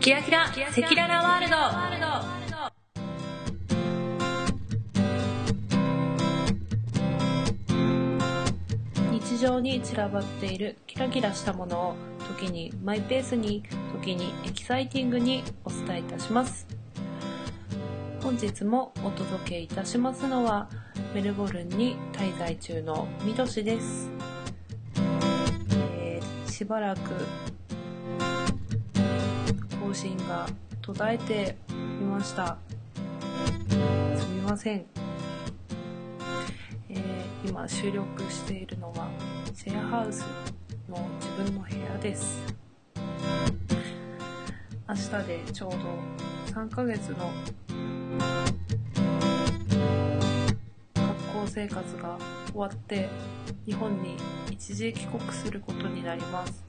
キラキラ赤裸々ワールド。日常に散らばっているキラキラしたものを時にマイペースに時にエキサイティングにお伝えいたします。本日もお届けいたしますのはメルボルンに滞在中のみどしです、えーしばらく更新が途絶えていました。すみません、えー今収録しているのはシェアハウスの自分の部屋です。明日でちょうど3ヶ月の学校生活が終わって日本に一時帰国することになります。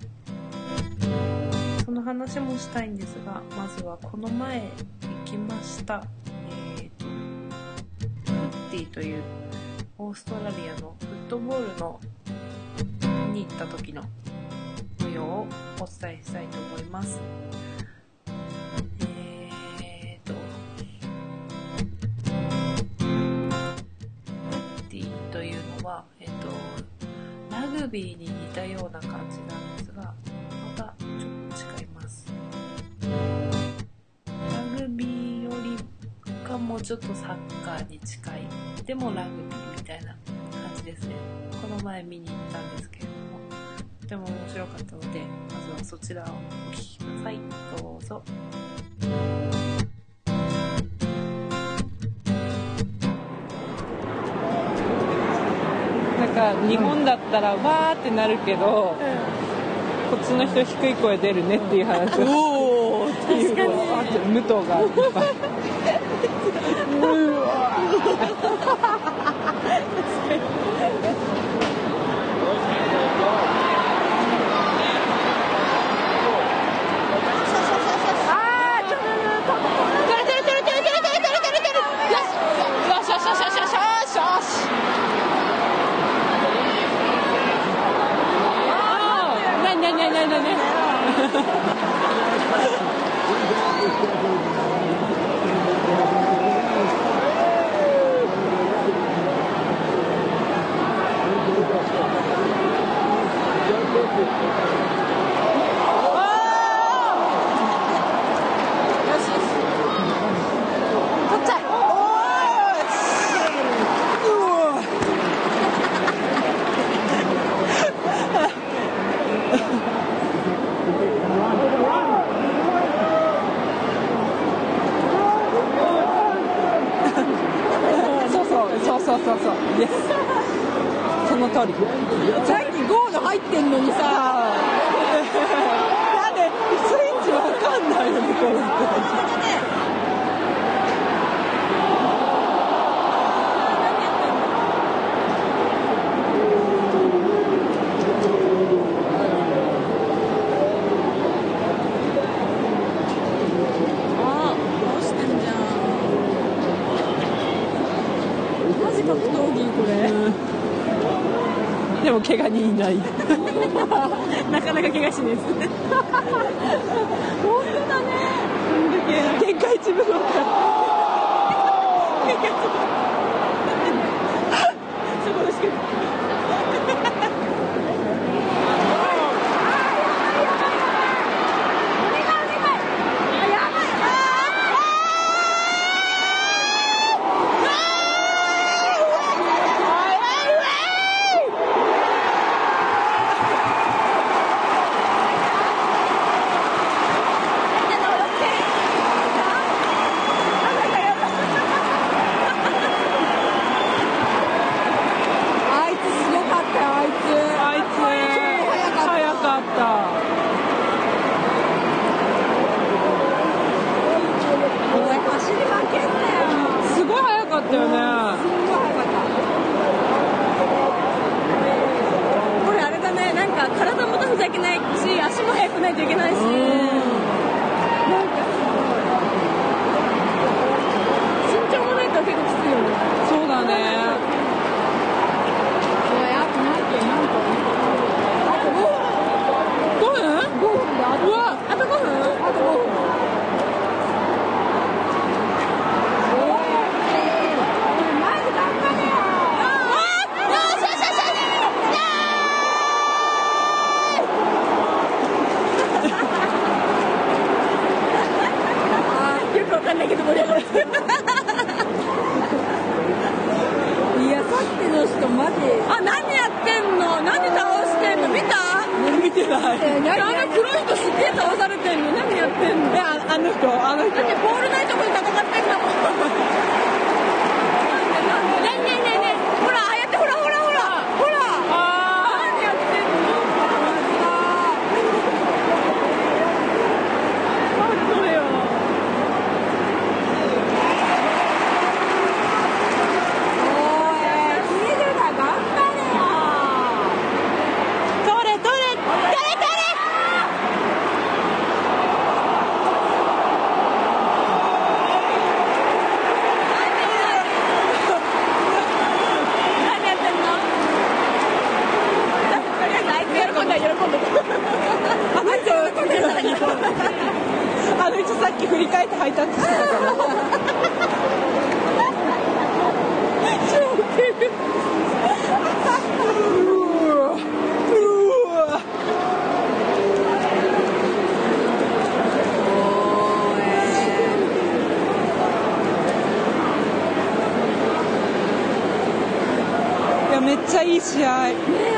その話もしたいんですがまずはこの前行きました。えっ、とフッティというオーストラリアのフットボールのに行った時の模様をお伝えしたいと思います。えっ、とフッティというのはえっ、とラグビーに似たような感じなんですがもうちょっとサッカーに近いでもラグビーみたいな感じですね。この前見に行ったんですけれどもとても面白かったのでまずはそちらをお聞きください。どうぞ。なんか日本だったらわーってなるけど、こっちの人低い声出るねっていう話をっていうこうわーって武藤がいっぱいなになになになになにそうそうそうそうそうそうイエスその通りさっきゴール入ってんのにさなんでスイッチわかんないよねこれあ倒してんじゃんマジ格闘技これでも怪我人いない。なかなか怪我しねえっす。本当だね。限界自分のそこでしか 起来。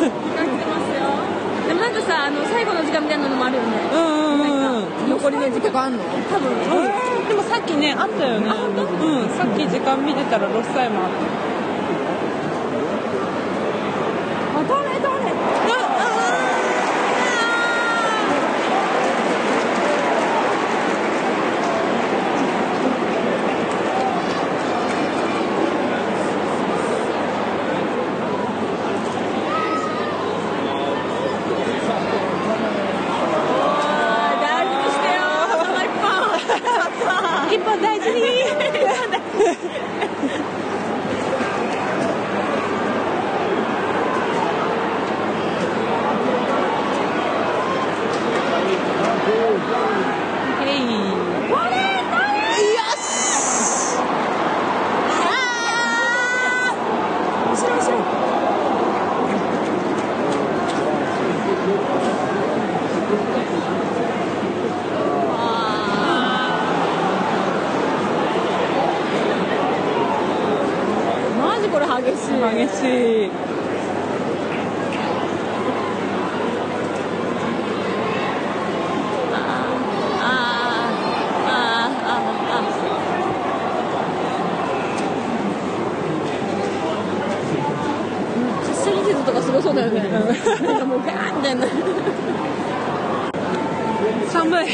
でもなんかさあの最後の時間みたいなのもあるよね。うんうんうん残りの時間あんの？多分、えー、でもさっきねあったよね。うん。さっき時間見てたら6歳もあった。ガーみたいな寒い。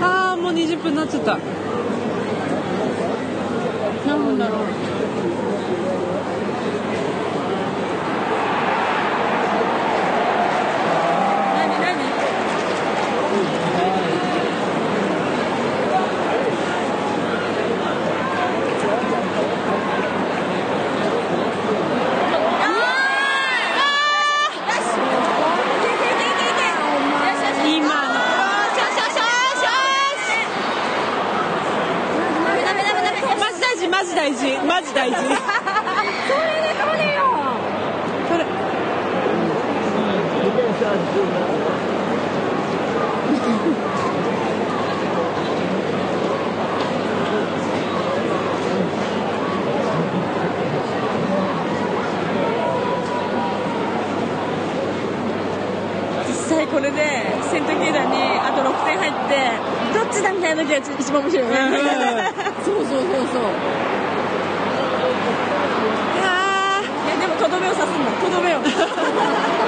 あもう20分なっちゃった。何分だろう。大事。マジ大事。それで取れよ。取れ実際これでセントキーダにあと6点入ってどっちだみたいな時が一番面白いよね、そうそうそうそう。どめを刺すんだ。とどめを。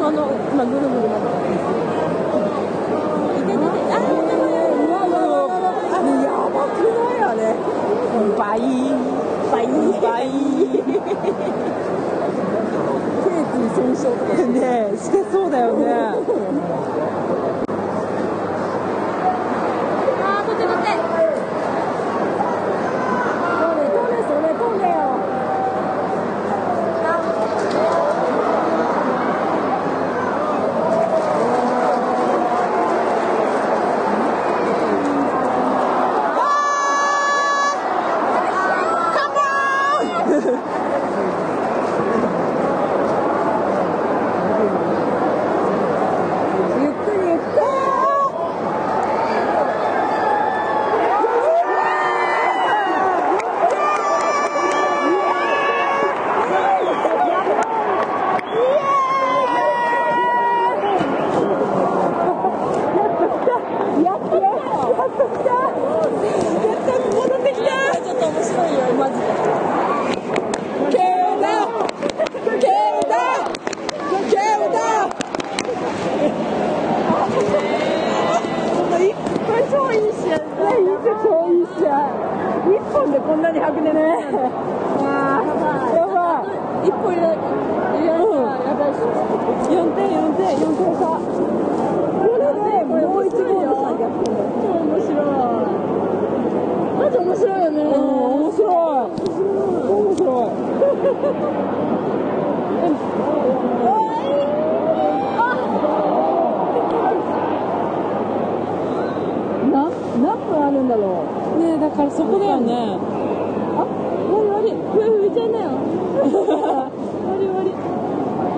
頭の、まあ、ぐるぐるなって。いててて、あー、頭。うわうわうわうわ。やばくないあれ。バイバイバイ。ケに損傷とかしてねえ、してそうだよね。こんなに吐くでね。やばい。一本入れやばい。っしょ4点4点4点差これでもう一超面白いマジ面白いよね面白い面白いな何分あるんだろうねだからそこだよねあ、うちゃんだよ。終わり終わり。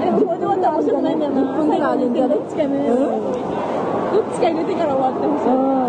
え、これで終わったら面白くないんだよな。1分ぐらいあるんじゃね。どっちか入れてから終わってほしい。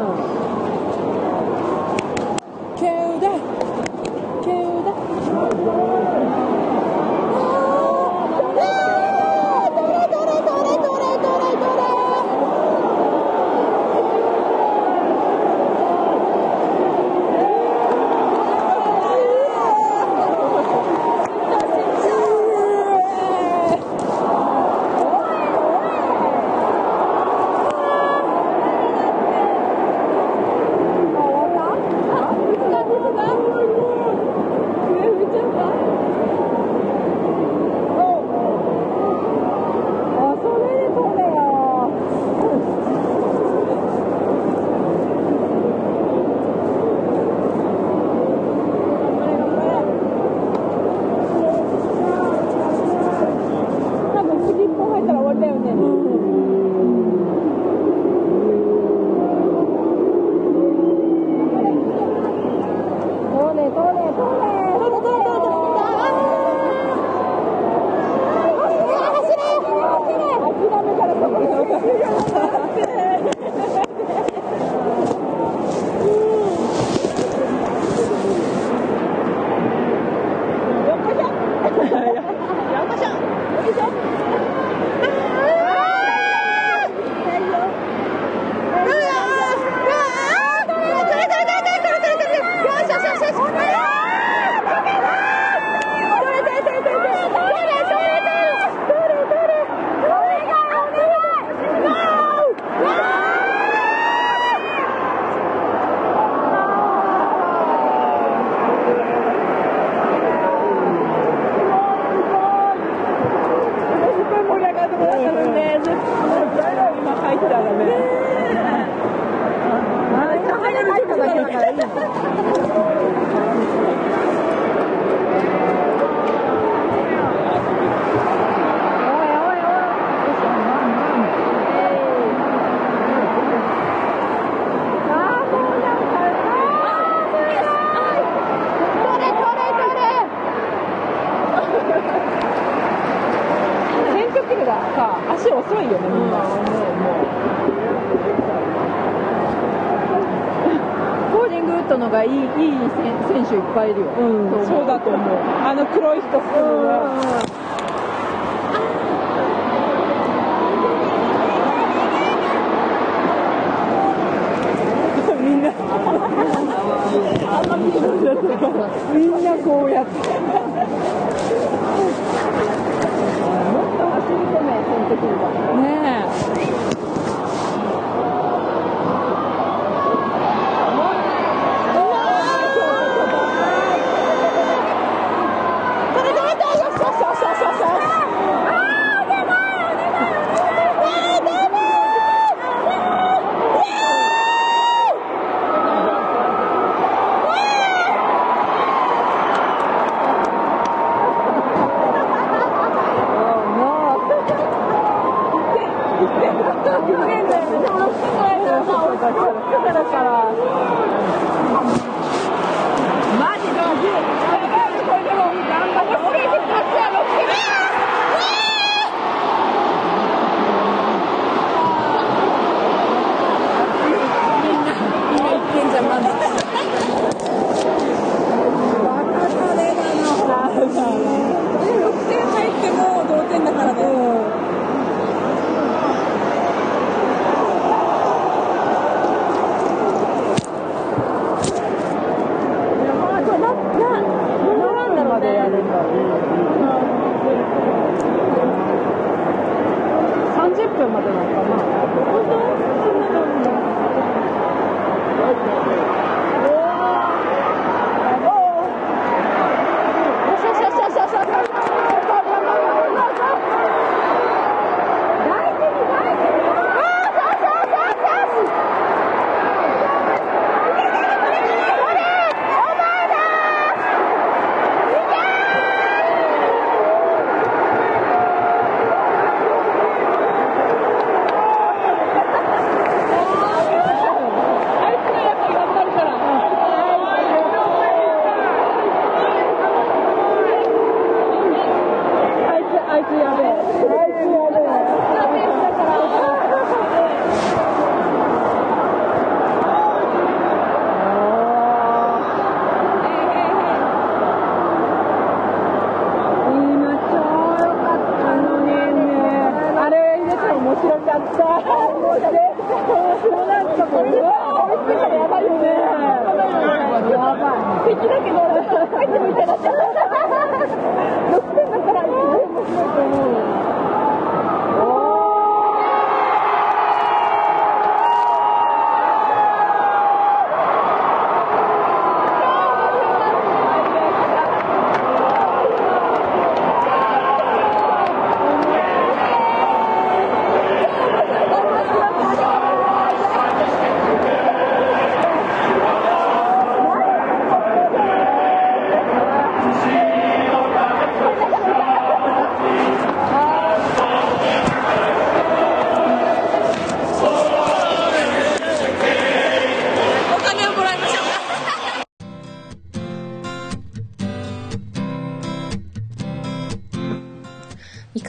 っぱいいるよ。うん。そうだと思う。あの黒い人含むねみんな。みんなこうやってだから。までなのかな。本当？そんなの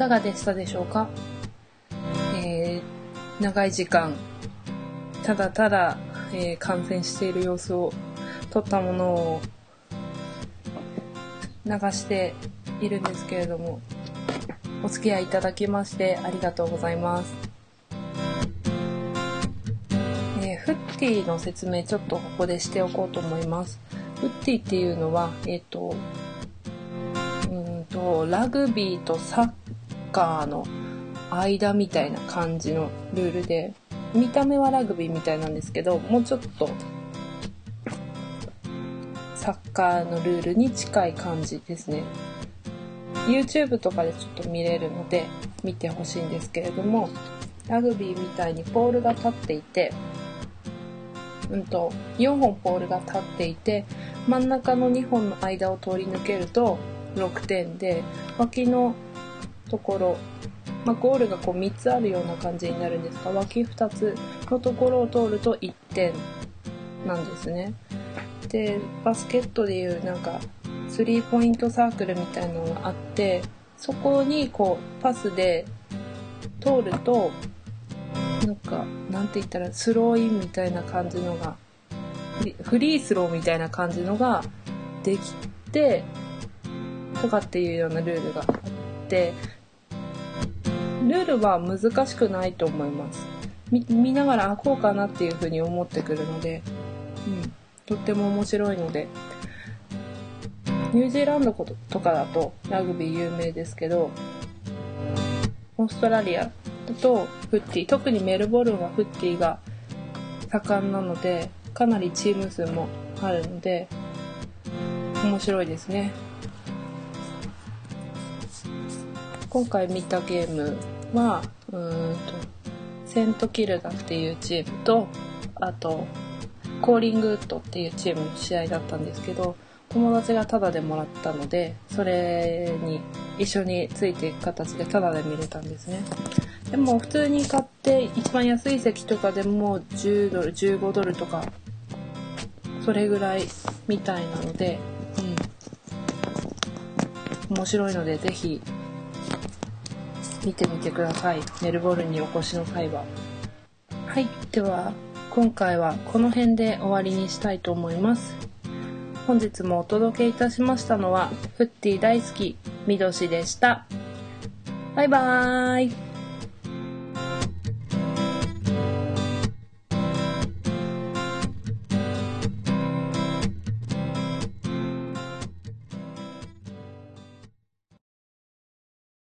かがでしたでしょうか？えー、長い時間、ただただ、えー感染している様子を撮ったものを流しているんですけれども、お付き合いいただきましてありがとうございます。えーフッティの説明ちょっとここでしておこうと思います。フッティっていうのは、えっ、と、うんと、ラグビーとサッカーの間みたいな感じのルールで、見た目はラグビーみたいなんですけど、もうちょっと、サッカーのルールに近い感じですね。YouTube とかでちょっと見れるので、見てほしいんですけれども、ラグビーみたいにポールが立っていて、うんと、4本ポールが立っていて、真ん中の2本の間を通り抜けると6点で、脇のところ、まあ、ゴールがこう3つあるような感じになるんですが、脇2つのところを通ると1点なんですね。で、バスケットでいうなんか、スリーポイントサークルみたいなのがあって、そこにこう、パスで通ると、なんか、なんて言ったら、スローインみたいな感じのが、フリフリースローみたいな感じのができて、とかっていうようなルールがあって、ルールは難しくないと思います。見ながら、あ、こうかなっていうふうに思ってくるので、うん、とっても面白いので、ニュージーランドとかだとラグビー有名ですけど、オーストラリアだとフッティ、特にメルボルンはフッティが盛んなので、かなりチーム数もあるので、面白いですね。今回見たゲームは、うんと、セントキルダっていうチームと、あと、コーリングウッドっていうチームの試合だったんですけど、友達がタダでもらったので、それに一緒についていく形でタダで見れたんですね。でも普通に買っで、一番安い席とかでも10ドル、15ドルとか、それぐらいみたいなので、うん。面白いので、ぜひ、見てみてください。メルボルンにお越しの際は。はい。では、今回はこの辺で終わりにしたいと思います。本日もお届けいたしましたのは、フッティ大好き、みどしでした。バイバーイ。